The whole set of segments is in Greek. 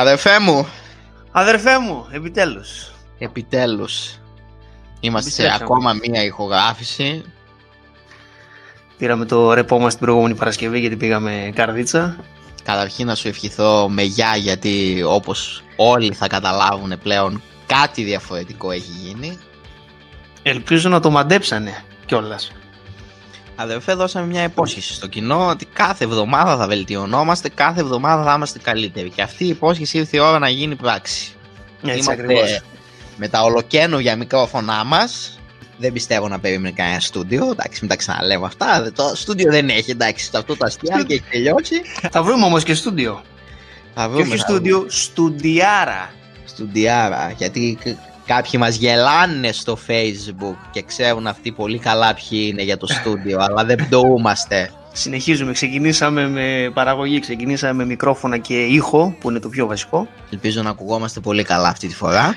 Αδερφέ μου. Αδερφέ μου, επιτέλους. Επιτέλους. Είμαστε σε Επιστρέψαμε. ακόμα μία ηχογράφηση. Πήραμε το ρεπό μας την προηγούμενη Παρασκευή γιατί πήγαμε καρδίτσα. Καταρχήν να σου ευχηθώ με γεια γιατί όπως όλοι θα καταλάβουν πλέον κάτι διαφορετικό έχει γίνει. Ελπίζω να το μαντέψανε κιόλας. Αδερφέ, δώσαμε μια υπόσχεση στο κοινό ότι κάθε εβδομάδα θα βελτιωνόμαστε, κάθε εβδομάδα θα είμαστε καλύτεροι. Και αυτή η υπόσχεση ήρθε η ώρα να γίνει πράξη. Έτσι ακριβώς. με τα ολοκένουργια μικρόφωνά μας. Δεν πιστεύω να περίμενε κανένα στούντιο. Εντάξει, μην τα ξαναλέμε αυτά. Το στούντιο δεν έχει, εντάξει. Αυτό το αστεία και έχει τελειώσει. Θα βρούμε όμως και στούντιο. Θα Και βρούμε όχι θα στούντιο, στουντιάρα. Στουντιάρα. Γιατί κα- κάποιοι μας γελάνε στο facebook και ξέρουν αυτοί πολύ καλά ποιοι είναι για το στούντιο, αλλά δεν πτωούμαστε. Συνεχίζουμε, ξεκινήσαμε με παραγωγή, ξεκινήσαμε με μικρόφωνα και ήχο που είναι το πιο βασικό. Ελπίζω να ακουγόμαστε πολύ καλά αυτή τη φορά.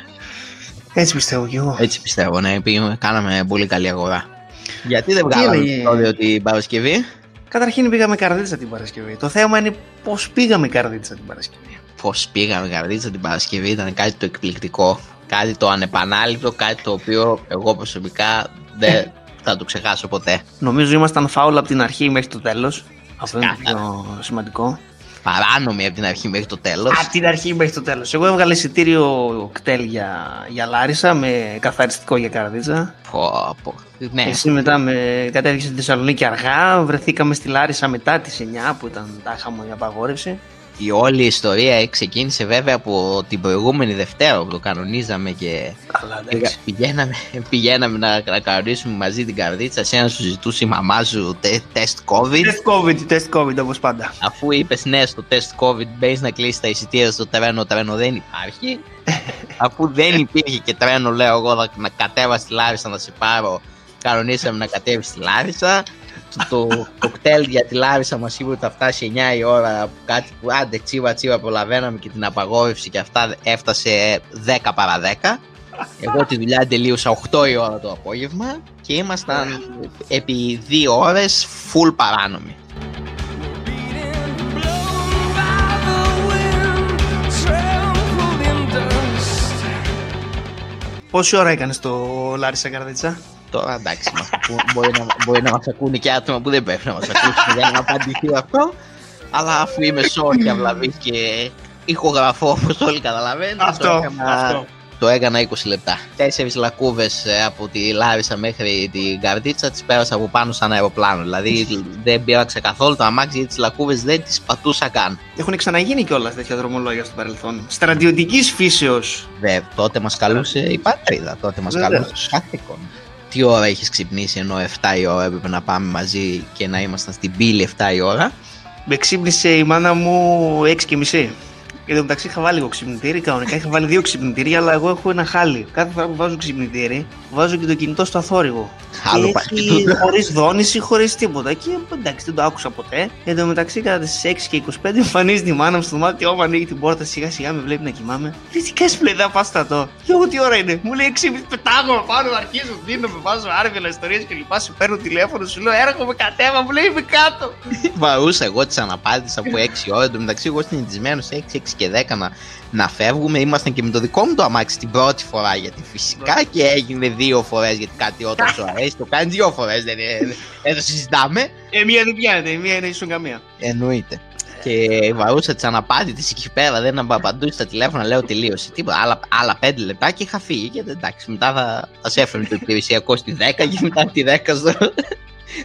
Έτσι πιστεύω κι εγώ. Έτσι πιστεύω, ναι, πήγαμε- κάναμε πολύ καλή αγορά. Γιατί δεν βγάλαμε έλεγε- επεισόδιο την Παρασκευή; Καταρχήν πήγαμε καρδίτσα την Παρασκευή. Το θέμα είναι πώς πήγαμε καρδίτσα την Παρασκευή. Πώς πήγαμε καρδίτσα την Παρασκευή ήταν κάτι το εκπληκτικό. Κάτι το ανεπανάληπτο, κάτι το οποίο εγώ προσωπικά δεν θα το ξεχάσω ποτέ. Νομίζω ήμασταν φάουλα από την αρχή μέχρι το τέλος. Αυτό είναι το Ξεκάθαρα. πιο σημαντικό. Παράνομη από την αρχή μέχρι το τέλος. Από την αρχή μέχρι το τέλος. Εγώ έβγαλε εισιτήριο κτέλ για, για Λάρισα με καθαριστικό για καρδίτσα. Ναι, Εσύ μετά με κατέβηκες στη Θεσσαλονίκη αργά. Βρεθήκαμε στη Λάρισα μετά τις 9 που ήταν τάχαμο η απαγόρευση. Η όλη ιστορία ξεκίνησε βέβαια από την προηγούμενη Δευτέρα που το κανονίζαμε και Αλλά πήγα- πηγαίναμε, πηγαίναμε να, να κανονίσουμε μαζί την καρδίτσα. Σε ένα σου ζητούσε η μαμά σου τε- τεστ COVID. Τεστ COVID, τεστ COVID όπως πάντα. Αφού είπες ναι στο τεστ COVID, μπαίνεις να κλείσεις τα εισιτήρια στο τρένο, το τρένο δεν υπάρχει. Αφού δεν υπήρχε και τρένο, λέω εγώ να, να κατέβας στη Λάρισα να σε πάρω. Κανονίσαμε να κατέβεις στη Λάρισα. Το, το κοκτέιλ για τη Λάρισα μας είπε ότι θα φτάσει 9 η ώρα. Κάτι που άντε τσίβα τσίβα προλαβαίναμε και την απαγόρευση και αυτά έφτασε 10 παρα 10. Εγώ τη δουλειά τελείωσα 8 η ώρα το απόγευμα και ήμασταν επί 2 ώρες full παράνομοι. Πόση ώρα έκανες το Λάρισα καρδίτσα; Τώρα εντάξει, μας ακού- μπορεί, να, μπορεί να μας ακούνε και άτομα που δεν πρέπει να μας ακούσουν για να απαντηθεί αυτό. Αλλά αφού είμαι σοκ και αυλαβής και ηχογραφώ όπως όλοι καταλαβαίνετε, Αυτό, το, έκανα, αυτό. το έκανα 20 λεπτά. Τέσσερις λακκούβες ε, από τη Λάρισα μέχρι την Καρδίτσα τις πέρασα από πάνω σαν αεροπλάνο. Δηλαδή δεν πήραξα καθόλου το αμάξι γιατί τις λακκούβες δεν τις πατούσα καν. Έχουν ξαναγίνει κιόλας τέτοια δρομολόγια στο παρελθόν; Στρατιωτικής φύσεως. Δε, τότε μας καλούσε η πατρίδα, τότε μας Βεβαίως. καλούσε καθήκον. Τι ώρα έχεις ξυπνήσει ενώ 7 η ώρα έπρεπε να πάμε μαζί και να ήμασταν στην πύλη 7 η ώρα. Με ξύπνησε η μάνα μου 6 και μισή. Και εν τω μεταξύ είχα βάλει εγώ ξυπνητήρι, κανονικά είχα βάλει δύο ξυπνητήρια, αλλά εγώ έχω ένα χάλι. Κάθε φορά που βάζω ξυπνητήρι, βάζω και το κινητό στο αθόρυβο. Άλλο και πάει έτσι, τούτο. χωρίς δόνηση, χωρίς τίποτα. Και εντάξει, δεν το άκουσα ποτέ. Εν τω μεταξύ, κατά τις 6 και 25, εμφανίζεται η μάνα μου στο δωμάτιό μου, ανοίγει την πόρτα σιγά σιγά, με βλέπει να κοιμάμαι. Λέει, τι κάνεις, λέει, δεν πα στρατό. Και εγώ τι ώρα είναι. Μου λέει 6 πετάγω πάνω, αρχίζω, δίνω, με βάζω άρβελα ιστορίες και λοιπά. Σου παίρνω τηλέφωνο, σου λέω έρχομαι κατέβα, μου λέει είμαι κάτω. Βαρούσα εγώ τις αναπάντησα από 6 ώρα. Εν τω μεταξύ, εγώ συνηθισμένος 6, 6 και 10 να, να φεύγουμε. Ήμασταν και με το δικό μου το αμάξι την πρώτη φορά. Γιατί φυσικά και έγινε δύο φορές γιατί κάτι όταν σου αρέσει. Το κάνει δύο φορές. Δεν, είναι- δεν το συζητάμε. Ε, μία δεν πιάνεται, η μία είναι ίσον καμία. Εννοείται. Και βαρούσα τις αναπάντητες εκεί πέρα, δεν απαντούσα στα τηλέφωνα, λέω τελείωσε. Τίποτα. Άλλα, άλλα 5 λεπτά και είχα φύγει. Και εντάξει, μετά θα, θα σε έφερε το υπηρεσιακό στη 10 και μετά τη 10 στο,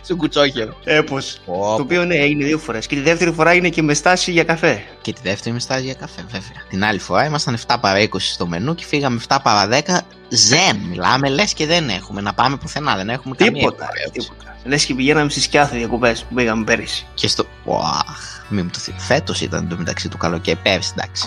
στο κουτσόχερο. Έπω. Πω, Το οποίο ναι, έγινε δύο φορές. Και τη δεύτερη φορά είναι και με στάση για καφέ. Και τη δεύτερη με στάζει για καφέ, βέβαια. Την άλλη φορά ήμασταν 7 παρα 20 στο μενού και φύγαμε 7 παρα 10. Ζεν, μιλάμε, λες και δεν έχουμε να πάμε πουθενά. Δεν έχουμε καμία Τίποτα. υποχρέωση. τίποτα. Λες και πηγαίναμε στις Κιάθο διακοπές που πήγαμε πέρυσι. Και στο. Ωαχ, μην μου το θυμ. Φέτος ήταν το μεταξύ του καλοκαίρι, πέρυσι εντάξει.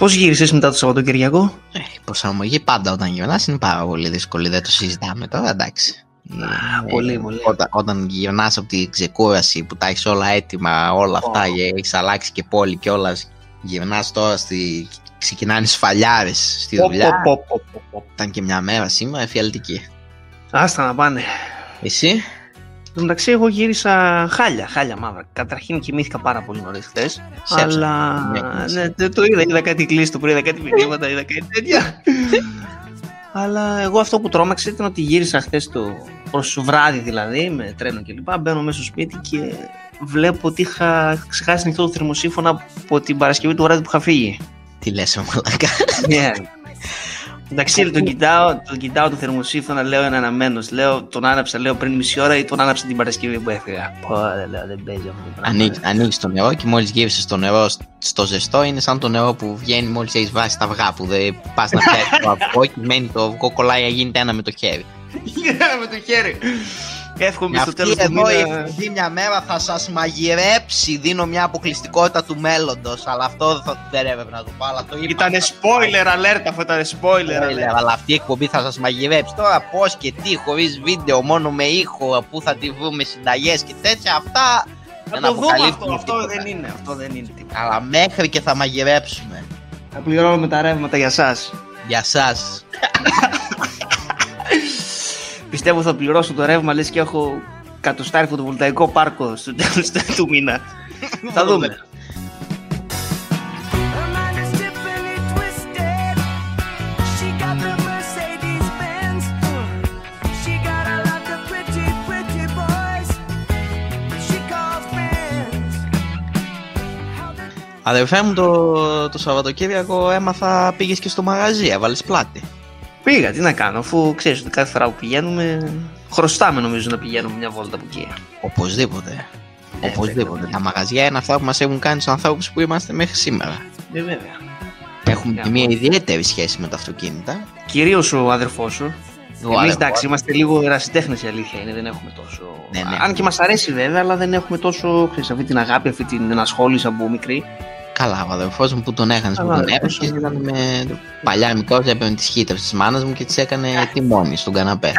Πώς γύρισες μετά το Σαββατοκυριακό, Ε, η προσαρμογή πάντα όταν γυρνάς είναι πάρα πολύ δύσκολη, δεν το συζητάμε τώρα, εντάξει. Ε, πολύ, πολύ. Όταν, όταν γυρνάς από τη ξεκούραση που τα έχεις όλα έτοιμα, όλα αυτά, Ω. και έχεις αλλάξει και πόλη και όλα, γυρνάς τώρα στη... Ξεκινάνε σφαλιάρες στη Πω, δουλειά. πω, πω, πω, πω. Ήταν και μια μέρα σήμερα εφιαλτική. Άστα να πάνε. Εσύ, Εν τω μεταξύ, εγώ γύρισα χάλια, χάλια μαύρα. Καταρχήν κοιμήθηκα πάρα πολύ νωρίς χθες. Σέψα. Αλλά. Ναι, Ναι, το, το είδα, είδα κάτι κλείσει, το είδα κάτι μηνύματα, είδα κάτι τέτοια. αλλά εγώ αυτό που τρόμαξε ήταν ότι γύρισα χθες το προς βράδυ δηλαδή, με τρένο κλπ. Μπαίνω μέσα στο σπίτι και βλέπω ότι είχα ξεχάσει ανοιχτό το θερμοσύφωνα από την Παρασκευή του βράδυ που είχα φύγει. τι λες ρε μαλάκα. Ναι. Εντάξει, τον κοιτάω, τον κοιτάω το θερμοσύφωνα, λέω είναι αναμένος. Λέω, τον άναψα, λέω πριν μισή ώρα ή τον άναψα την Παρασκευή που έφυγα. Πω, δεν λέω, δεν παίζει αυτό το πράγμα. Ανοίγεις, ανοίγεις το νερό και μόλις γύρισες το νερό σ- στο ζεστό είναι σαν το νερό που βγαίνει μόλις έχεις βάσει τα αυγά που δεν πας να πιάσεις το αυγό και μένει το αυγό κολλάει να γίνεται ένα με το χέρι. Γίνεται με το χέρι. Εύχομαι στο Αυτή τέλος του εδώ η μήνα. εκπομπή μια μέρα θα σας μαγειρέψει, δίνω μια αποκλειστικότητα του μέλλοντος, αλλά αυτό δεν θα δεν έπρεπε να το πω, αλλά το είπα. Ήταν spoiler alert αυτό, ήταν spoiler Spoiler, alert. αλλά αυτή η εκπομπή θα σας μαγειρέψει. Τώρα πώς και τι, χωρίς βίντεο, μόνο με ήχο, πού θα τη βρούμε συνταγές και τέτοια, αυτά Θα δεν το δούμε αυτό, αποκαλύπτουμε αυτό τίποτα. δεν είναι, αυτό δεν είναι τίποτα. Αλλά μέχρι και θα μαγειρέψουμε. Θα πληρώνουμε τα ρεύματα για σας. Για σας. Πιστεύω θα πληρώσω το ρεύμα λες και έχω κατοστάρι φωτοβολταϊκό πάρκο στο τέλος του μήνα. Θα δούμε. Her mind is Tiffany twisted. She got the Mercedes Benz. She got a lot of pretty, pretty boys. She calls friends. How the Αδερφέ μου το, το Σαββατοκύριακο έμαθα πήγες και στο μαγαζί, έβαλες πλάτη. Πήγα, τι να κάνω, αφού ξέρεις ότι κάθε φορά που πηγαίνουμε, χρωστάμε νομίζω να πηγαίνουμε μια βόλτα από εκεί. Οπωσδήποτε. Ε, Οπωσδήποτε. βέβαια. Τα μαγαζιά είναι αυτά που μας έχουν κάνει στους ανθρώπους που είμαστε μέχρι σήμερα. Ε, βέβαια. Έχουμε Για και μια ιδιαίτερη σχέση με τα αυτοκίνητα. Κυρίως ο αδερφός σου. Ο Εμείς αδερφός. εντάξει, είμαστε λίγο ερασιτέχνες η αλήθεια είναι, δεν έχουμε τόσο. Ναι, ναι. Αν και μας αρέσει βέβαια, αλλά δεν έχουμε τόσο ξέρεις, αυτή την αγάπη, αυτή την ενασχόληση από μικρή. Καλά, ο αδερφός μου που τον έχανες, που Καλά, τον ο έπαιξε, αδερφός ήταν με παλιά μικρός, έπαιρνε τις χύτρες της μάνας μου και τις έκανε τιμόνι στον καναπέ.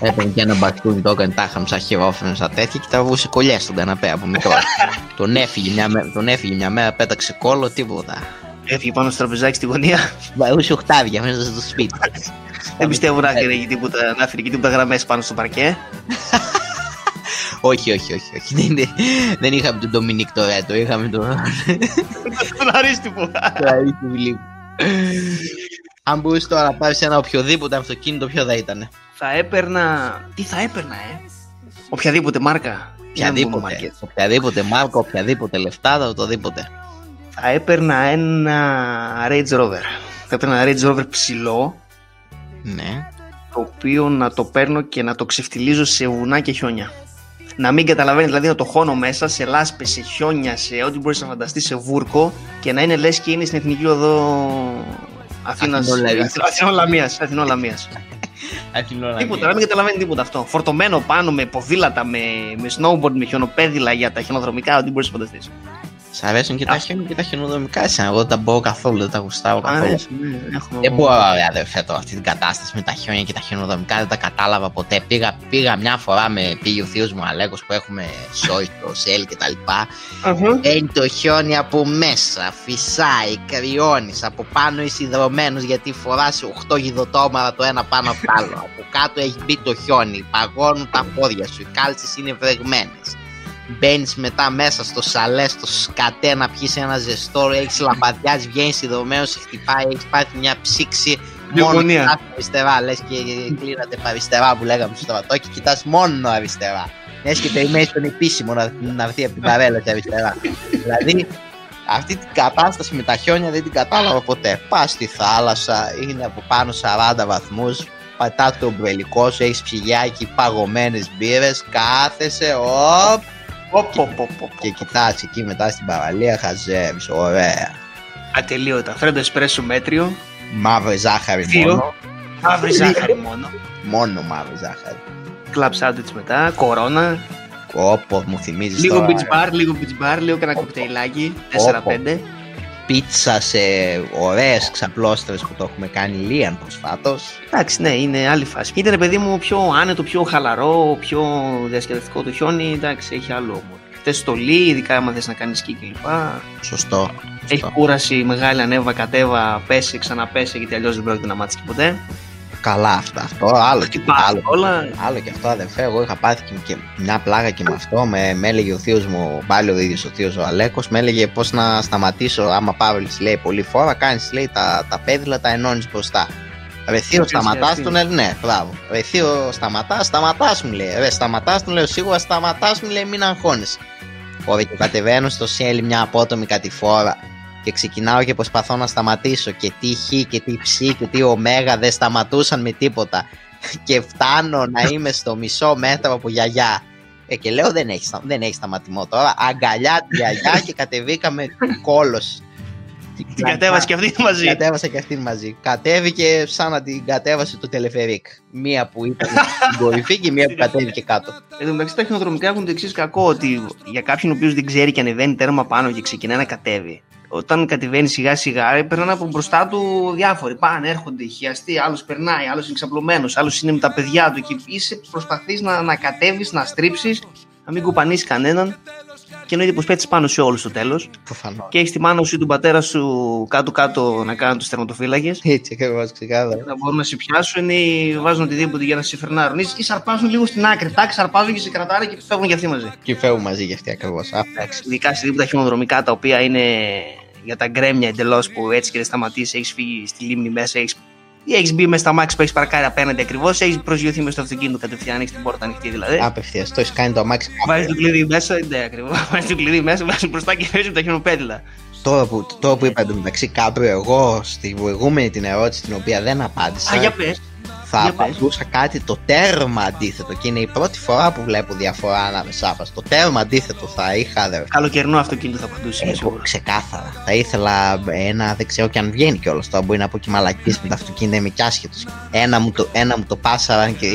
έπαιρνε και ένα μπαστούνι, το έκανε τάχα σαν χειρόφρενο, σαν τέτοια και τραβούσε κολλιές στον καναπέ από μικρός. τον, έφυγε μια, μέ- τον έφυγε μια μέρα, πέταξε κόλλο, τίποτα. Έφυγε πάνω στο τραπεζάκι στη γωνία. Βαρούσε οχτάδια μέσα στο σπίτι. δεν πιστεύω να έφερε εκεί τίποτα, να έφερε εκεί τίποτα γραμμές πάνω στο παρκέ. όχι, όχι, όχι, όχι. Δεν, δεν είχαμε τον Ντομινίκ Τωρέτο, είχαμε τον τον αρίστηπο. Αρίστη Φιλίππου. Αν μπορούσε τώρα να πάρεις ένα οποιοδήποτε αυτοκίνητο, ποιο θα ήταν. θα έπαιρνα. Τι θα έπαιρνα, ε; Οποιαδήποτε μάρκα. Για να μην πούμε Οποιαδήποτε, μάρκες. οποιαδήποτε μάρκα, οποιαδήποτε λεφτά, το οτιδήποτε. Θα έπαιρνα ένα Range Rover. Θα έπαιρνα ένα Range Rover ψηλό, Ναι. το οποίο να το παίρνω και να το ξεφτιλίζω σε βουνά και χιόνια. Να μην καταλαβαίνεις, δηλαδή να το χώνω μέσα σε λάσπες, σε χιόνια, σε ό,τι μπορείς να φανταστείς, σε βούρκο και να είναι λες και είναι στην εθνική οδό Αθήνας, Αθηνολαβής. Αθηνών Λαμίας, Αθηνών Λαμίας. Τίποτα, να μην καταλαβαίνει τίποτα αυτό. Φορτωμένο πάνω με ποδήλατα, με, με snowboard, με χιονοπέδιλα για τα χιονοδρομικά, ό,τι μπορείς να φανταστείς. Σ' αρέσουν και τα χιόνια και τα χιονοδρομικά. Σαν εγώ δεν τα μπορώ καθόλου, δεν τα γουστάω καθόλου. Αρέσει, ναι, έχουμε- Δεν μπορώ, ρε αδερφέ, τώρα αυτή την κατάσταση με τα χιόνια και τα χιονοδρομικά δεν τα κατάλαβα ποτέ. Πήγα, πήγα μια φορά με πήγε ο θείος μου Αλέκος που έχουμε σόι στο σέλ και τα λοιπά. Αχα. Μπαίνει το χιόνι από μέσα, φυσάει, κρυώνεις, από πάνω είσαι υδρωμένος γιατί φοράς 8 γιδωτόμαρα το ένα πάνω από το άλλο. από κάτω έχει μπει το χιόνι, παγώνουν τα πόδια σου, οι κάλτσες είναι βρεγμένες. Μπαίνεις μετά μέσα στο σαλέ, στο σκατέ να πιεις ένα ζεστό, έχεις λαμπαδιάς, βγαίνεις υδρωμένος, σε χτυπάει, έχεις πάθει μια ψήξη μόνο Πνευμονία. κοιτάς αριστερά, λες και κλείνατε τα αριστερά που λέγαμε στο στρατό και κοιτάς μόνο αριστερά. Λες και περιμένεις τον επίσημο να, να έρθει από την παρέλα και αριστερά. δηλαδή αυτή την κατάσταση με τα χιόνια δεν την κατάλαβα ποτέ. Πας στη θάλασσα, είναι από πάνω 40 βαθμούς, πατάς το ομπρελικό σου, έχεις ψυγιάκι, παγωμένες μπύρες, κάθεσαι, οπ, Πω, πω, πω, πω, και κοιτάς εκεί μετά στην παραλία, χαζεύεις. Ωραία. Ατελείωτα. Φρέντο εσπρέσο μέτριο. Μαύρη ζάχαρη Δύο. μόνο. Μαύρη ζάχαρη μόνο. Μόνο μαύρη ζάχαρη. Κλαμπ σάντουιτς μετά. Κορώνα. Όπω μου θυμίζεις Λίγο τώρα. beach bar, λίγο beach bar, λίγο κανένα κοκτέιλάκι. 4-5. Πίτσα σε ωραίες ξαπλώστρες που το έχουμε κάνει Λίαν προσφάτως. Εντάξει, ναι, είναι άλλη φάση. Είτε ρε παιδί μου πιο άνετο, πιο χαλαρό, πιο διασκεδαστικό το χιόνι, εντάξει, έχει άλλο όμορφο. Χτε στολή, ειδικά άμα θες να κάνεις σκι κλπ. Σωστό. Έχει σωστό. κούραση μεγάλη, ανέβα, κατέβα, πέσει, ξαναπέσει, γιατί αλλιώς δεν πρόκειται να μάθεις και ποτέ. Καλά αυτό, αυτό άλλο και Πάρα άλλο. όλα. Άλλο και αυτό αδερφέ, εγώ είχα πάθει και, και μια πλάγα και με αυτό. Με, με έλεγε ο θείος μου, πάλι ο ίδιος ο θείος ο Αλέκος, με έλεγε πώς να σταματήσω. Άμα Παύλης λέει πολύ φόρα, κάνεις λέει τα, τα πέδιλα, τα ενώνεις μπροστά. Ρε θείο, Ποιος σταματάς, είναι του λέει ναι, μπράβο. Ρε θείο, σταματάς, σταματάς μου λέει. Ρε σταματάς, του λέω σίγουρα σταματάς μου λέει, μην αγχώνεσαι. Ωραία, και κατεβαίνω στο σέλι μια απότομη κατηφόρα και ξεκινάω και προσπαθώ να σταματήσω και τι χ και τι ψ και τι ωμέγα δεν σταματούσαν με τίποτα και φτάνω να είμαι στο μισό μέτρο από γιαγιά ε, και λέω δεν έχει, δεν έχει σταματημό τώρα αγκαλιά τη γιαγιά και κατεβήκαμε κόλος Την κατέβασε και αυτή μαζί. Κατέβασα και αυτήν μαζί. Κατέβηκε σαν να την κατέβασε το τελεφερίκ. Μία που ήταν στην κορυφή και μία που κατέβηκε κάτω. Εν τω μεταξύ, τα χιονοδρομικά έχουν το εξής κακό ότι για κάποιον ο οποίος δεν ξέρει και ανεβαίνει τέρμα πάνω και ξεκινάει να κατέβει. Όταν κατεβαίνει σιγά σιγά, περνάνε από μπροστά του διάφοροι. Πάνε, έρχονται, χιαστεί, άλλος περνάει, άλλος είναι ξαπλωμένος, άλλος είναι με τα παιδιά του. Και είσαι προσπαθείς να, να κατέβεις, να στρίψεις, να μην κουπανίσει κανέναν. Και εννοείται πως πέτει πάνω σε όλους στο τέλος. Προφανώς. Και έχεις τη μάνα σου ή τον πατέρα σου κάτω-κάτω να κάνουν τους τερματοφύλακε. Έτσι ακριβώς ξεκάθαρα. Να μπορούν να σε πιάσουν ή βάζουν οτιδήποτε για να σε φερνάρουν. Ή, ή σαρπάζουν λίγο στην άκρη. Τάκ, σαρπάζουν και σε κρατάνε και φεύγουν και αυτοί μαζί. Και φεύγουν μαζί για αυτή ακριβώς. Εντάξει, ειδικά σε τίποτα χιονοδρομικά τα οποία είναι για τα γκρέμια εντελώς που έτσι και δεν σταματήσει, έχεις φύγει στη λίμνη μέσα, έχει ή έχεις μπει μέσα στα μάξι που έχεις παρκάρει απέναντι ακριβώς, έχεις προσγειωθεί μέσα στο αυτοκίνητο κατευθείαν, έχεις την πόρτα ανοιχτή δηλαδή. Απευθείας. Το έχεις κάνει το αμάξι. Βάζεις το κλειδί μέσα, ναι, ακριβώς. Βάζεις το κλειδί μέσα, βάζεις μπροστά και φέρει τα χιονοπέδιλα. Τώρα που, τώρα που είπα εντωμεταξύ κάπου εγώ στη προηγούμενη την ερώτηση την οποία δεν απάντησα. Α, για πε. θα Για πες. Απαντούσα κάτι το τέρμα αντίθετο και είναι η πρώτη φορά που βλέπω διαφορά ανάμεσά μας. Το τέρμα αντίθετο θα είχα αδερφέ. Καλοκαιρινό αυτοκίνητο θα απαντούσε, είμαι Εγώ σίγουρος. ξεκάθαρα. Θα ήθελα ένα, δεν ξέρω και αν βγαίνει κιόλας τώρα. Μπορεί να πω και μαλακή με τα αυτοκίνητα, είμαι και άσχετος. Ένα, μου το, ένα μου το πάσαραν και,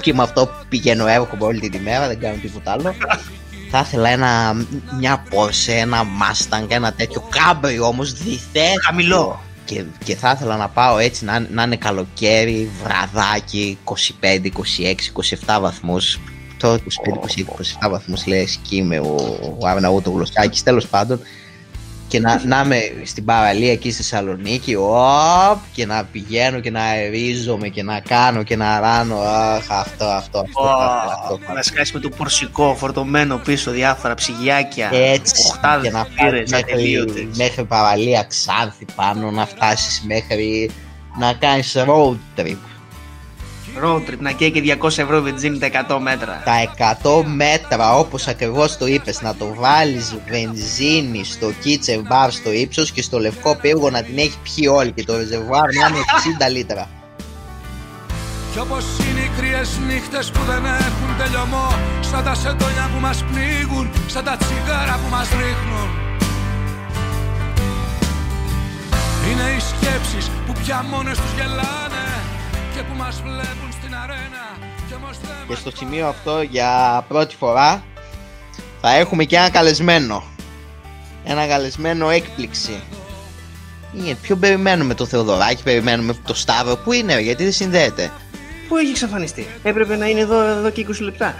και με αυτό πηγαίνω έρχομαι όλη την ημέρα, δεν κάνω τίποτα άλλο. Θα ήθελα ένα, μια Porsche, ένα Mustang, ένα τέτοιο κάμπρι όμως διθέτω. Χαμηλό. Και, και θα ήθελα να πάω έτσι να, να είναι καλοκαίρι, βραδάκι, 25, 26, 27 βαθμούς. Τώρα 25, 27 βαθμούς λέει σκι με ο, ο Αρναούτο Γλωσσάκης, τέλος πάντων. Και να, να είμαι στην παραλία εκεί στη Θεσσαλονίκη, οπ, και να πηγαίνω και να αερίζομαι και να κάνω και να ράνω. Αχ, αυτό, αυτό, αυτό. αυτό, αυτό. Να σκάσει με το πορσικό φορτωμένο πίσω διάφορα ψυγιάκια. Έτσι, Οχτάδες και να πύρες, φτάσεις μέχρι, ατελείωτες. μέχρι παραλία Ξάνθη πάνω, να φτάσεις μέχρι να κάνεις road trip. Road trip, να καίει και 200 ευρώ βενζίνη τα 100 μέτρα. Τα 100 μέτρα όπως ακριβώς το είπες, να το βάλεις βενζίνη στο kitchen bar στο ύψος και στο λευκό πύργο να την έχει πιει όλη και το ρεζερβουάρ να είναι 60 λίτρα. Κι όπως είναι οι κρύες νύχτες που δεν έχουν τελειωμό Σαν τα σεντόνια που μας πνίγουν Σαν τα τσιγάρα που μας ρίχνουν Είναι οι σκέψεις που πια μόνες τους γελάνε Και που μας βλέπουν στην αρένα Και όμως δεν Και μας στο σημείο αυτό για πρώτη φορά θα έχουμε και ένα καλεσμένο. Ένα καλεσμένο έκπληξη. Είναι, ποιο περιμένουμε το Θεοδωράκι, περιμένουμε το Σταύρο. Πού είναι, ρε, γιατί δεν συνδέεται; Πού έχει εξαφανιστεί; Έπρεπε να είναι εδώ, εδώ και 20 λεπτά.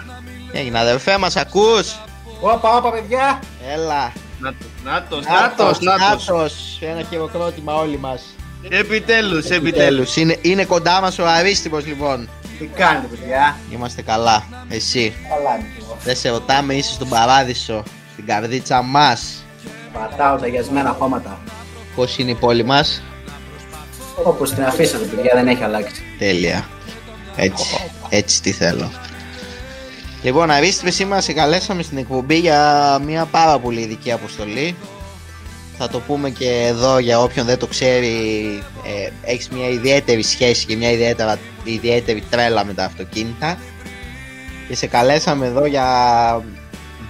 Έγινε αδερφέ μας ακούς; Όπα, όπα, παιδιά! Έλα Νάτος, νάτος, νάτος, νάτος. Νάτος. Ένα χειροκρότημα όλοι μας Επιτέλους, επιτέλους. Τέλους είναι, είναι κοντά μας ο Αρίστημος λοιπόν Τι κάνετε, παιδιά; Είμαστε καλά Εσύ; Καλά είναι και εγώ. Δεν σε ρωτάμε είσαι στον παράδεισο Στην καρδίτσα μας Πατάω τα γιασμένα χώματα. Πώς είναι η πόλη μας; Όπως την αφήσατε, παιδιά, δεν έχει αλλάξει. Τέλεια Έτσι, έτσι τι θέλω Λοιπόν, Αρίστημε, σήμερα σε καλέσαμε στην εκπομπή για μια πάρα πολύ ειδική αποστολή. Θα το πούμε και εδώ για όποιον δεν το ξέρει, ε, έχεις μια ιδιαίτερη σχέση και μια ιδιαίτερα, ιδιαίτερη τρέλα με τα αυτοκίνητα. Και σε καλέσαμε εδώ για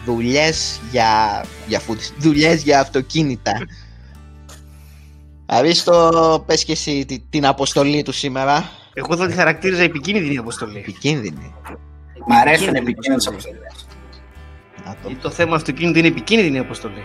δουλειές για, για, φουτ- δουλειές για αυτοκίνητα. Αρίστο, πες και εσύ τη- την αποστολή του σήμερα. Εγώ θα τη χαρακτήριζα επικίνδυνη αποστολή. Επικίνδυνη. Μ' αρέσουν επικίνδυνες αποστολές. Να το Γιατί το θέμα αυτοκίνητο είναι επικίνδυνη αποστολή.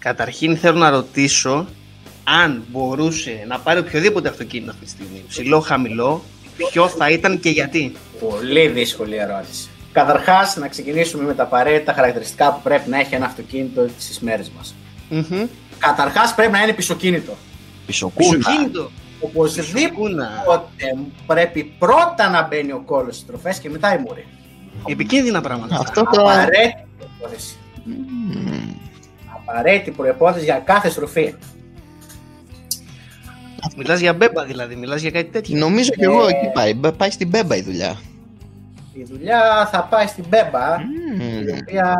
Καταρχήν θέλω να ρωτήσω αν μπορούσε να πάρει οποιοδήποτε αυτοκίνητο αυτή τη στιγμή, ψηλό, χαμηλό, ποιο θα ήταν και γιατί. Πολύ δύσκολη ερώτηση. Καταρχάς, να ξεκινήσουμε με τα απαραίτητα χαρακτηριστικά που πρέπει να έχει ένα αυτοκίνητο στις μέρες μας. Μμμ. Καταρχάς, πρέπει να είναι πισωκίνητο. Πισωκούνα. Πισωκίνητο. Οπωσδήποτε Πισωκούνα. πρέπει πρώτα να μπαίνει ο κόλλος στις τροφές και μετά η μουρή. Επικίνδυνα πράγματα. Αυτό το... Απαραίτητη προϋπόθεση. Μμμ. Απαραίτητη προϋπόθεση για κάθε στροφή. Μιλάς για μπέμπα δηλαδή, μιλάς για κάτι τέτοιο. Νομίζω και εγώ εκεί πάει. Μπε- Πάει στην Μπέμπα η δουλειά. Η δουλειά θα πάει στην Μπέμπα, Μμμ. η οποία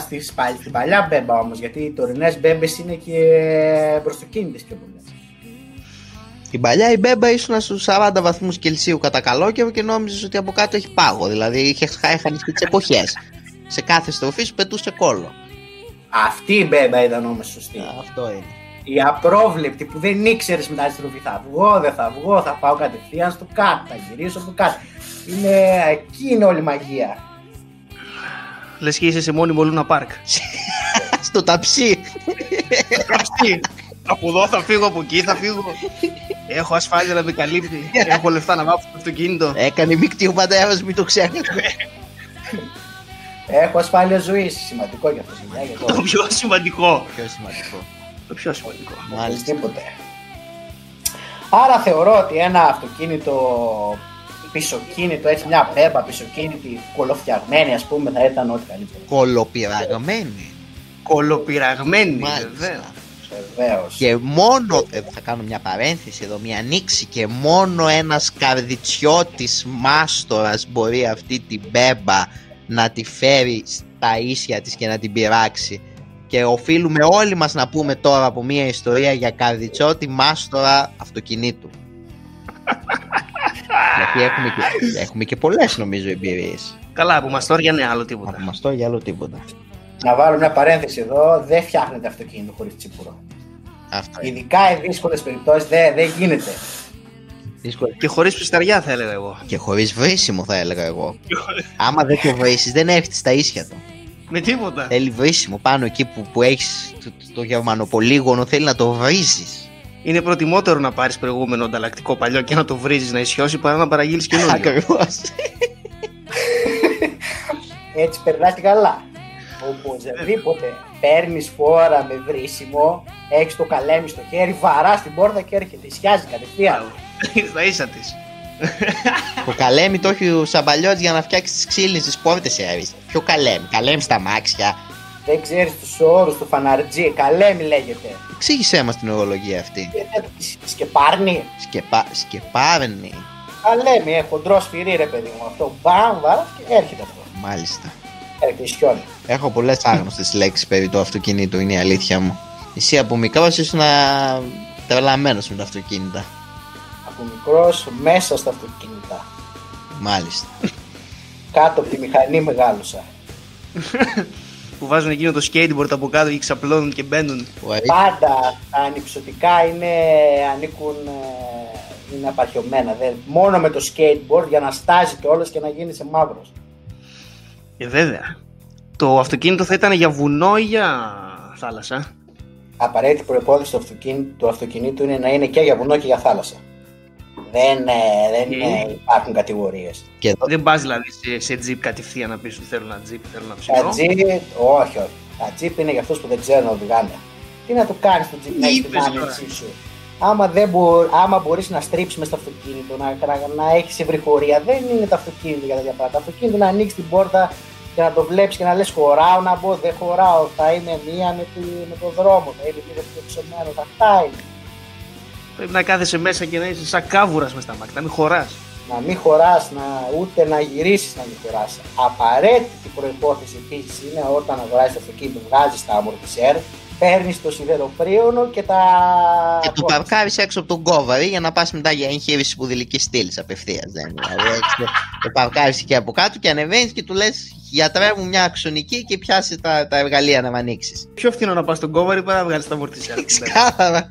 στις, πα- στην παλιά Μπέμπα όμως, γιατί οι τωρινές Μπέμπες είναι και μπροστοκίνητες πιο πολλές. Την παλιά η Μπέμπα ήσουν στους 40 βαθμούς Κελσίου κατά καλό καιρό και νόμιζες ότι από κάτω έχει πάγο. Δηλαδή είχε χάνει τις εποχές. Σε κάθε στροφή σου πετούσε κόλλο. Αυτή η Μπέμπα ήταν όμως σωστή. Αυτό είναι. Η απρόβλεπτη που δεν ήξερες μετά τη στροφή θα βγω, δεν θα βγω, θα πάω κατευθείαν στο κάτω, θα γυρίσω από κάτω. Είναι, εκεί είναι όλη η μαγεία. Λες και είσαι σε μόνιμο Λούνα Πάρκ. Στο ταψί. Καψί. Από εδώ θα φύγω, από εκεί θα φύγω. Έχω ασφάλεια να με καλύπτει. Έχω λεφτά να βάφω το αυτοκίνητο. Έκανε μεικτή ο πατέρας, μην το ξέρετε. Έχω ασφάλεια ζωής. Σημαντικό για αυτό σημαίνει. Για Το το πιο σημαντικό. Πιο σημαντικό. Το πιο σημαντικό. Μάλιστα. Οπωσδήποτε. Άρα θεωρώ ότι ένα αυτοκίνητο πισωκίνητο, έτσι μια μπέμπα πισωκίνητη, κολοφτιαγμένη ας πούμε, θα ήταν ό,τι καλύτερο. Κολοπυραγμένη. Κολοπυραγμένη, Μάλιστα. βέβαια. Βεβαίως. Και μόνο, ε, θα κάνω μια παρένθεση εδώ, μια ανοίξη και μόνο ένας καρδιτσιώτης μάστορας μπορεί αυτή την μπέμπα να τη φέρει στα ίσια της και να την πειράξει. Και οφείλουμε όλοι μας να πούμε τώρα από μια ιστορία για καρδιτσιώτη μάστορα αυτοκινήτου. Γιατί έχουμε και, έχουμε και πολλές νομίζω εμπειρίες. Καλά, από μαστόρια είναι άλλο Από τίποτα. μας τώρα για άλλο τίποτα. Να βάλω μια παρένθεση εδώ, δεν φτιάχνεται αυτοκίνητο χωρίς τσίπουρο. Αυτό είναι. Ειδικά οι δύσκολες περιπτώσεις δεν, δεν γίνεται. Δύσκολο. Και χωρίς πισταριά θα έλεγα εγώ. Και χωρίς βρίσιμο θα έλεγα εγώ. Άμα δεν το βρίσεις δεν έρχεται στα ίσια του. Με τίποτα. Θέλει βρίσιμο πάνω εκεί που, που έχεις το, το γερμανοπολίγωνο θέλει να το βρίζεις. Είναι προτιμότερο να πάρεις προηγούμενο ανταλλακτικό παλιό και να το βρίζεις να ισιώσει παρά να παραγγείλεις καινούριο. Ακριβώς. Έτσι περνάς καλά. Οπωσδήποτε παίρνεις φόρα με βρίσιμο, έχεις το καλέμι στο χέρι, βαράς την πόρτα και έρχεται. Ισιάζει κατευθείαν. Στα ίσα της. το καλέμι το έχει ο Σαμπαλιώτης για να φτιάξει τις ξύλινες τις πόρτες έρεις. Ποιο καλέμι, καλέμι στα μάξια. Δεν ξέρεις τους όρους του φαναρτζή. Καλέμι λέγεται. Εξήγησέ μας την ορολογία αυτή. Ε, ε, Σκεπάρνει. Σκεπα... Σκεπάρνη. Καλέμι, ε, χοντρό σφυρί ρε παιδί μου. Αυτό μπαμ, βαράς και έρχεται αυτό. Μάλιστα. Έρχεται ισιώνει. Έχω πολλές άγνωστες λέξεις περί του αυτοκινήτου, είναι η αλήθεια μου. Εσύ από μικρός ήσουν τρελαμένος με τα αυτοκίνητα. Από μικρός μέσα στα αυτοκίνητα. Μάλιστα. Κάτω από τη μηχανή μεγάλωσα. Που βάζουν εκείνο το skateboard από κάτω και ξαπλώνουν και μπαίνουν. Ωραία. Πάντα τα ανυψωτικά είναι, ανήκουν, ε, είναι απαρχιωμένα. Δεν, μόνο με το skateboard για να στάζει κιόλας και να γίνεις σε μαύρος. Ε, βέβαια. Το αυτοκίνητο θα ήταν για βουνό ή για θάλασσα; Απαραίτητη προπόθεση του αυτοκίνητου, του αυτοκινήτου είναι να είναι και για βουνό και για θάλασσα. Δεν, ε, δεν Ε. ε, υπάρχουν κατηγορίες. Και εδώ Δεν πας δηλαδή σε, σε τζιπ κατευθείαν να πεις ότι θέλω ένα τζιπ, θέλω ένα Τα ψηλό. τζιπ, όχι, όχι. Τα τζιπ είναι για αυτούς που δεν ξέρουν να οδηγάνε. Τι να του κάνεις το τζιπ να έχεις την είπες άνοιξή σου. Άμα, δεν μπο, άμα μπορείς να στρίψεις μες στο αυτοκίνητο, να, να, να έχεις ευρυχωρία, δεν είναι το αυτοκίνητο για τέτοια πράγματα. Το αυτοκίνητο είναι να ανοίξεις την πόρτα και να το βλέπεις και να λες χωράω, να μπω, δεν χωράω, θα είναι μία με, τη, με το δρόμο, θα είναι λίγο πιο ψωμένος, αυτά είναι. Πρέπει να κάθεσαι μέσα και να είσαι σαν κάβουρας μες στα μάτια, να μην χωράς. να μην χωράς, να, ούτε να γυρίσεις να μην χωράς. Απαραίτητη προϋπόθεση επίσης είναι όταν αγοράζεις το αυτοκίνητο, βγάζεις τα αμορτισέρ, παίρνεις το σιδεροπρίωνο και τα... Και το παρκάρεις έξω από τον κόβαρη για να πας μετά για εγχείρηση σπουδηλικής στήλης απευθείας. Δεν είναι. Δηλαδή, έτσι, το, το παρκάρεις εκεί από κάτω και ανεβαίνεις και του λες γιατρέ μου μια αξονική και πιάσε τα, τα εργαλεία να με ανοίξεις. Πιο φθηνό να πας στον κόβαρη παρά να βγάλεις τα μορτισιά. Ξεκάθαρα.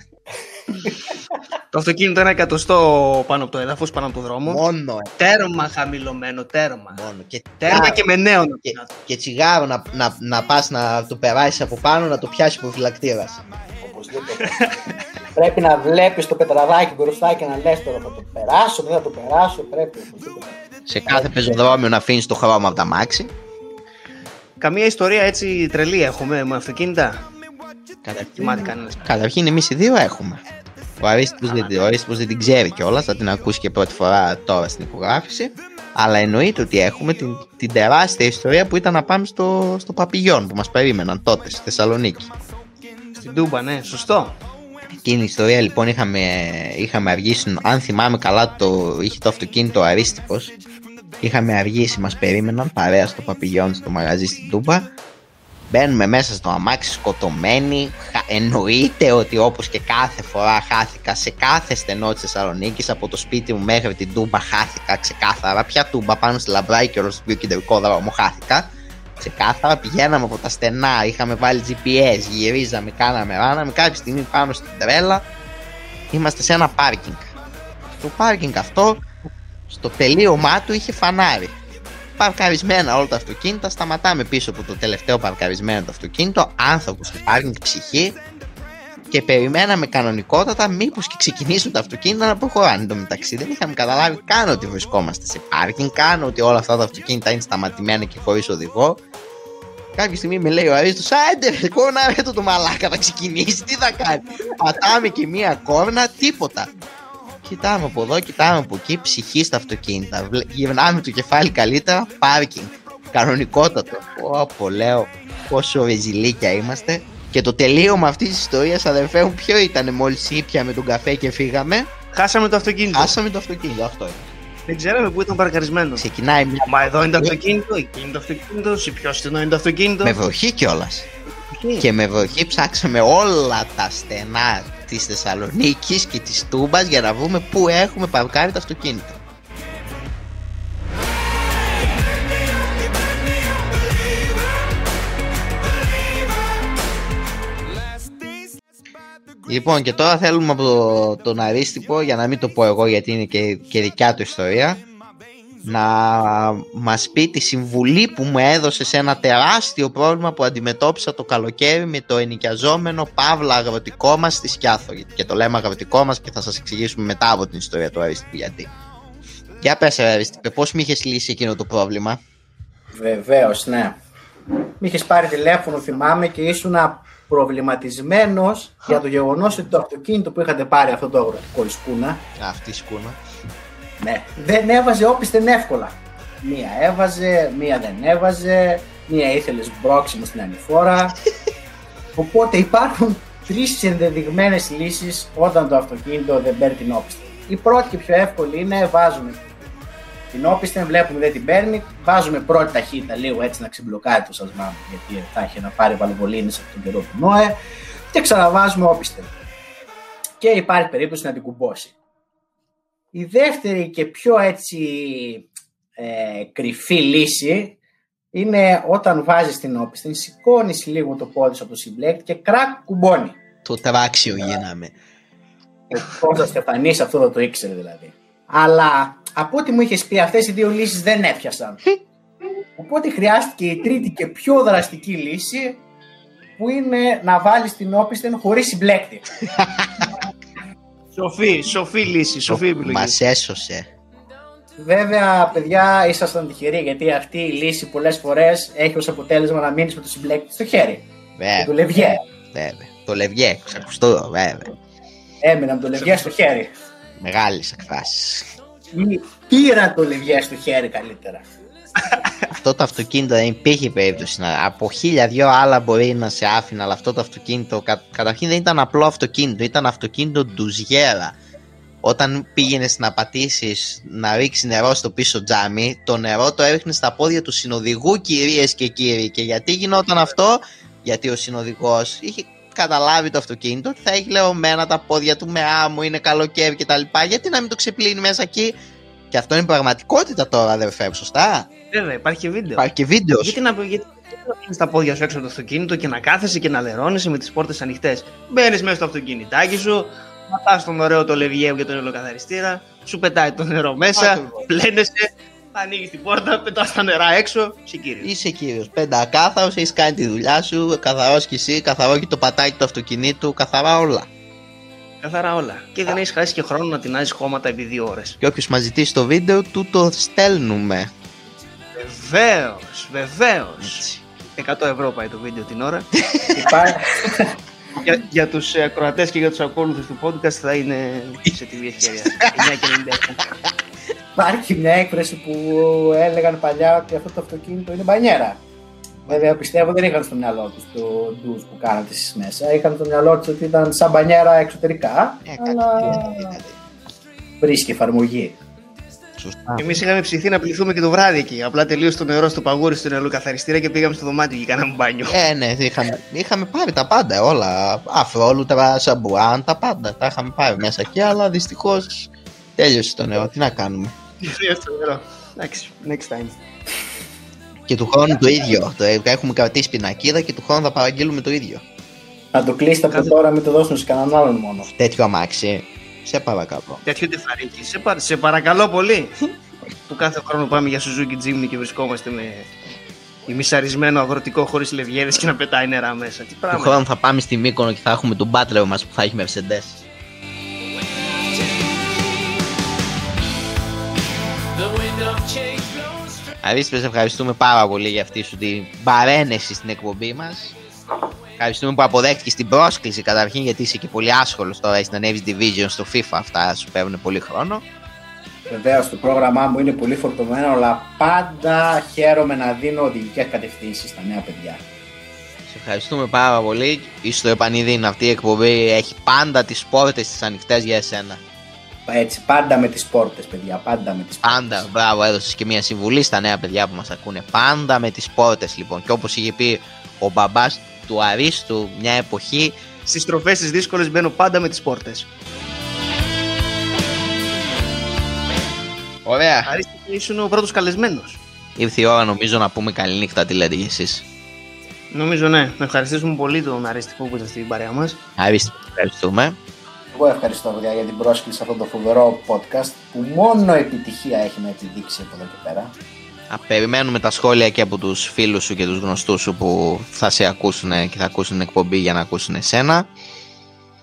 Το αυτοκίνητο ένα εκατοστό πάνω από το έδαφος, πάνω από το δρόμο. Μόνο, ε, Τέρμα χαμηλωμένο, τέρμα. μόνο. Και, Τέρμα Α, και με νέο. και, και τσιγάρο να, να, να πας να το περάσεις από πάνω να το πιάσεις προφυλακτήρας. Οπωσδήποτε. πρέπει να βλέπεις το πετραδάκι μπροστά και να λες τώρα θα το περάσω, δεν θα το περάσω. Πρέπει οπωσδήποτε. Σε κάθε πεζοδρόμιο να αφήνεις το χρώμα από τα μάξι. Καμία ιστορία έτσι τρελή έχουμε με αυτοκίνητα. Καταρχήν, Θυμάται κανένα. καταρχήν εμείς οι δύο έχουμε. Ο Αρίστος δεν, ο Αρίστος δεν την ξέρει κιόλας, θα την ακούσει και πρώτη φορά τώρα στην υπογράφηση. Αλλά εννοείται ότι έχουμε την, την τεράστια ιστορία που ήταν να πάμε στο, στο Παπηγιόν που μας περίμεναν τότε στη Θεσσαλονίκη. Στην Τούμπα, ναι, σωστό. Εκείνη η ιστορία λοιπόν είχαμε, είχαμε αργήσει, αν θυμάμαι καλά το, είχε το αυτοκίνητο ο Αρίστικος. Είχαμε αργήσει, μας περίμεναν παρέα στο Παπηγιόν στο μαγαζί στην Τούμπα. Μπαίνουμε μέσα στο αμάξι σκοτωμένοι. Χα- Εννοείται ότι όπως και κάθε φορά χάθηκα σε κάθε στενό της Θεσσαλονίκης. Από το σπίτι μου μέχρι την Τούμπα χάθηκα ξεκάθαρα. Ποια Τούμπα πάνω στη Λαμπράκη όλο στο πιο κεντρικό δρόμο χάθηκα. Ξεκάθαρα πηγαίναμε από τα στενά, είχαμε βάλει GPS, γυρίζαμε, κάναμε, ράναμε. Κάποια στιγμή πάνω στην τρέλα είμαστε σε ένα πάρκινγκ. Στο πάρκινγκ αυτό, στο τελείωμά του είχε φανάρι παρκαρισμένα όλα τα αυτοκίνητα. Σταματάμε πίσω από το τελευταίο παρκαρισμένο το αυτοκίνητο. Άνθρωπος στο πάρκινγκ ψυχή. Και περιμέναμε κανονικότατα μήπως και ξεκινήσουν τα αυτοκίνητα να προχωράνε. Εν τω μεταξύ δεν είχαμε καταλάβει καν ότι βρισκόμαστε σε πάρκινγκ, καν ότι όλα αυτά τα αυτοκίνητα είναι σταματημένα και χωρίς οδηγό. Κάποια στιγμή με λέει ο Αρίστος Άντε ρε κόρνα ρε το, το μαλάκα θα ξεκινήσει Τι θα κάνει Πατάμε και μία κόρνα τίποτα Κοιτάμε από εδώ, κοιτάμε από εκεί, ψυχή στα αυτοκίνητα. Βλέ- Γυρνάμε το κεφάλι καλύτερα, πάρκινγκ. Κανονικότατο. Όπω λέω, πόσο ρεζιλίκια είμαστε. Και το τελείωμα αυτής της ιστορίας, αδερφέ μου, ποιο ήταν μόλις ήπιαμε τον καφέ και φύγαμε; Χάσαμε το αυτοκίνητο. Χάσαμε το αυτοκίνητο, αυτό είναι. Δεν ξέραμε πού ήταν παρκαρισμένο. Ξεκινάει μια. Μα εδώ είναι το αυτοκίνητο, εκεί είναι το αυτοκίνητο, σε ποιο στενό είναι το αυτοκίνητο. Με βροχή κιόλας. Εκεί. Και με βροχή ψάξαμε όλα τα στενά της Θεσσαλονίκης και της Τούμπας για να βρούμε πού έχουμε παρκάρει το αυτοκίνητο. Λοιπόν και τώρα θέλουμε από το, τον Αρίστιπο για να μην το πω εγώ γιατί είναι και, και δικιά του ιστορία να μας πει τη συμβουλή που μου έδωσε σε ένα τεράστιο πρόβλημα που αντιμετώπισα το καλοκαίρι με το ενοικιαζόμενο παύλα αγροτικό μας στη Σκιάθο. Και το λέμε αγροτικό μας και θα σας εξηγήσουμε μετά από την ιστορία του Αρίστιπου γιατί. Για πες ρε Αρίστιπε πώς μη είχες λύσει εκείνο το πρόβλημα; Βεβαίως, ναι. Μη είχες πάρει τηλέφωνο, θυμάμαι, και ήσουν προβληματισμένο για το γεγονός ότι το αυτοκίνητο που είχατε πάρει αυτό το αγροτικό η σκούνα, αυτή η σκούνα ναι, δεν έβαζε όπισθεν εύκολα. Μία έβαζε, μία δεν έβαζε, μία ήθελες μπρόξιμο στην ανηφόρα. Οπότε υπάρχουν τρεις ενδεδειγμένες λύσεις όταν το αυτοκίνητο δεν παίρνει την όπισθεν. Η πρώτη και πιο εύκολη είναι βάζουμε την όπισθεν, βλέπουμε δεν την παίρνει, βάζουμε πρώτη ταχύτητα λίγο έτσι να ξεμπλοκάρει το σασμά γιατί θα έχει να πάρει βαλβολίνες από τον καιρό του ΝΟΕ και ξαναβάζουμε όπισθεν. Και υπάρχει περίπτωση να την κουμπώσει. Η δεύτερη και πιο έτσι ε, κρυφή λύση είναι όταν βάζεις την όπισθεν, σηκώνεις λίγο το πόδι σου από το συμπλέκτη και κρακ κουμπώνει. το τράξιο γίναμε Ο Κώστας Στεφανής αυτό δεν το ήξερε δηλαδή. Αλλά από ό,τι μου είχες πει, αυτές οι δύο λύσεις δεν έπιασαν. Οπότε χρειάστηκε η τρίτη και πιο δραστική λύση που είναι να βάλεις την όπισθεν χωρίς συμπλέκτη. Σοφή, σοφή λύση, σοφή επιλογή. μας έσωσε Βέβαια, παιδιά, ήσασταν τυχεροί γιατί αυτή η λύση πολλές φορές έχει ως αποτέλεσμα να μείνεις με το συμπλέκτη στο χέρι. Και βέβαια, το λευγέ. βέβαια. το λευγέ ξακουστώ βέβαια Έμεινα με το λευγέ στο χέρι. μεγάλες εκφράσεις Ή Πήρα το λευγέ στο χέρι καλύτερα. Αυτό το αυτοκίνητο δεν υπήρχε περίπτωση να. Από χίλια δυο άλλα μπορεί να σε άφηνα, αλλά αυτό το αυτοκίνητο κα, καταρχήν δεν ήταν απλό αυτοκίνητο, ήταν αυτοκίνητο ντουζιέρα. Όταν πήγαινε να πατήσεις να ρίξεις νερό στο πίσω τζάμι, το νερό το έριχνες στα πόδια του συνοδηγού, κυρίες και κύριοι. Και γιατί γινόταν αυτό, γιατί ο συνοδηγός είχε καταλάβει το αυτοκίνητο ότι θα έχει λεωμένα τα πόδια του με άμμο, είναι καλοκαίρι κτλ. Γιατί να μην το ξεπλύνει μέσα εκεί; Και αυτό είναι πραγματικότητα τώρα, αδερφέ, μου, σωστά; Βέβαια, υπάρχει και βίντεο. Υπάρχει και βίντεος. Γιατί να, γιατί, γιατί να πίνεις τα πόδια σου έξω από το αυτοκίνητο και να κάθεσαι και να λερώνεσαι με τις πόρτες ανοιχτές. Μπαίνεις μέσα στο αυτοκινητάκι σου, πατάς τον ωραίο το λευγαίο και τον ελοκαθαριστήρα, σου πετάει το νερό μέσα, Ακριβώς. πλένεσαι, ανοίγεις την πόρτα, πετάς τα νερά έξω, είσαι κύριος. Είσαι κύριος. Πεντακάθαρος, έχεις κάνει τη δουλειά σου. Καθαρός κι εσύ, καθαρό και το πατάκι του αυτοκινήτου. Καθαρά όλα. Καθαρά όλα. Και δεν έχεις χάσει και χρόνο να τεινάζεις χώματα επί δύο ώρες. Και όποιος μας ζητήσει το βίντεο, του το στέλνουμε. Βεβαίως, βεβαίως. Έτσι. 100 ευρώ πάει το βίντεο την ώρα. Υπάρχει, για για τους ακροατές και για τους ακόλουθους του podcast θα είναι σε τιμή ευκαιρία. 9,96. υπάρχει μια έκφραση που έλεγαν παλιά ότι αυτό το αυτοκίνητο είναι μπανιέρα. Βέβαια πιστεύω δεν είχαν στο μυαλό τους το ντους που κάνατε εσείς μέσα. Είχαν στο μυαλό τους ότι ήταν σαν μπανιέρα εξωτερικά. Ε, κάτι αλλά τέτοιο δηλαδή. βρίσκει εφαρμογή. Σωστά. Εμείς είχαμε ψηθεί να πληθούμε και το βράδυ εκεί. Απλά τελείωσε το νερό στο παγούρι στον ελοκαθαριστήρα και πήγαμε στο δωμάτιο και κάναμε μπάνιο. Ε, ναι, είχαμε, είχαμε πάρει τα πάντα, όλα. Αφρόλουτρα, σαμπουάν, τα πάντα. Τα είχαμε πάρει μέσα εκεί, αλλά δυστυχώς τέλειωσε το νερό. Τι να κάνουμε; Τελείωσε το νερό. Εντάξει, next time. Και του χρόνου το ίδιο. Το, έχουμε κρατήσει πινακίδα και του χρόνου θα παραγγείλουμε το ίδιο. Να το κλείσετε από Κάθε- τώρα, μην το δώσουν σε κανέναν άλλον μόνο. Τέτοιο αμάξι. Σε παρακαλώ. Τέτοιο τεφαρίκι. Σε, πα- σε παρακαλώ πολύ. που κάθε χρόνο πάμε για Suzuki Jimny και βρισκόμαστε με ημισαρισμένο αγροτικό χωρίς λευγέδε και να πετάει νερά μέσα. Τι Του πράγμα. χρόνου θα πάμε στη Μύκονο και θα έχουμε τον μπάτλερ μας που θα έχει Mercedes. Αρίστο, σε ευχαριστούμε πάρα πολύ για αυτή σου την παρένεση στην εκπομπή μας. Ευχαριστούμε που αποδέχτηκες την πρόσκληση καταρχήν γιατί είσαι και πολύ άσχολος τώρα. Έχει να ανέβεις Division στο FIFA. Αυτά σου παίρνουν πολύ χρόνο. Βεβαίως το πρόγραμμά μου είναι πολύ φορτωμένο, αλλά πάντα χαίρομαι να δίνω οδηγικές κατευθύνσεις στα νέα παιδιά. Σε ευχαριστούμε πάρα πολύ. Είσαι στο επανειδήν. Αυτή η εκπομπή έχει πάντα τις πόρτες της ανοιχτές για εσένα. Έτσι, πάντα με τις πόρτες, παιδιά. Πάντα με τις πόρτες. Πάντα, μπράβο, έδωσες και μια συμβουλή στα νέα παιδιά που μας ακούνε. Πάντα με τις πόρτες λοιπόν. Και όπως είχε πει ο μπαμπάς του Αρίστου μια εποχή, Στις στροφέ τις δύσκολες μπαίνω πάντα με τις πόρτες. Ωραία. Αρίστη, ήσουν ο πρώτος καλεσμένος. Ήρθε η ώρα νομίζω να πούμε καληνύχτα. Τι λέτε κι εσείς. Νομίζω ναι. Να ευχαριστήσουμε πολύ τον Αρίστη που ήταν στην παρέα μας. Αρίστη, ευχαριστούμε. Εγώ ευχαριστώ παιδιά για την πρόσκληση σε αυτό το φοβερό podcast που μόνο επιτυχία έχει να επιδείξει από εδώ και πέρα. Α, περιμένουμε τα σχόλια και από τους φίλους σου και τους γνωστούς σου που θα σε ακούσουν και θα ακούσουν την εκπομπή για να ακούσουν εσένα.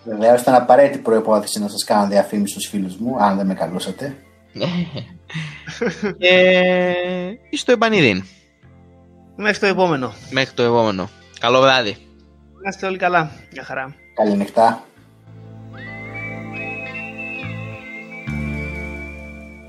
Βεβαίως ήταν απαραίτητη προπόθεση να σας κάνω διαφήμιση στους φίλους μου, αν δεν με καλούσατε. και είσαι στο επανειδήν. Μέχρι το επόμενο. Μέχρι το επόμενο. Καλό βράδυ. Να είστε όλοι καλά. Γεια χαρά. Καληνυχτά.